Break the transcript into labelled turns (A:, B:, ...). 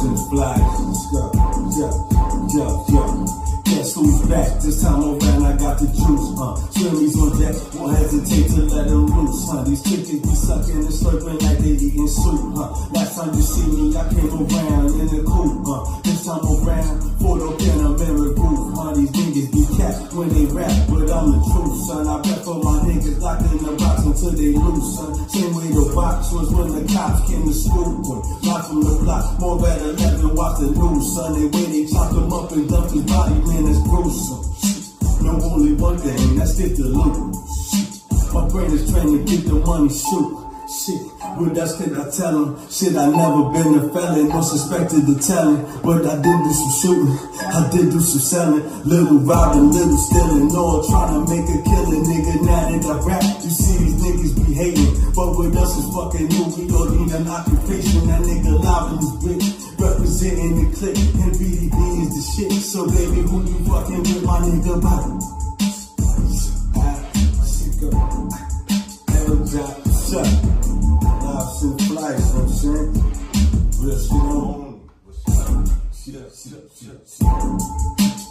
A: to the flies. Yo, yo, yo, yo. Guess who's back? This time around I got the juice, huh? Cherries on deck, won't hesitate to let them loose, huh? These chickens be sucking and slurping like they eating soup, huh? Last time you see me, I came around in the coupe, huh? This time around, for the Panamera group, huh? These niggas be capped when they rap, but I'm they loose, son. Same way the box was when the cops came to school, boy. Lock from the block, more at 11, watch the news, son. They way they chop him up and dump his body, man, it's gruesome. No only one thing, that's get the loot. My brain is trained to get the money, shoot. Shit, what else could I tell him? Shit, I never been a felon, no suspected to telling. But I did do some shooting, I did do some selling. Little robbing, little stealing, all trying to make a killing, nigga. Now that I rap, you see these niggas be hating. But with us, it's fucking new, we don't need an occupation. That nigga live in this bitch, representing the clique. And BDB is the shit, so baby, who you fucking with, my nigga? Shut. Live shit fly, you know what I'm saying? Real shit on. Shit, shit, shit, shit. Ah, Johnny DJ.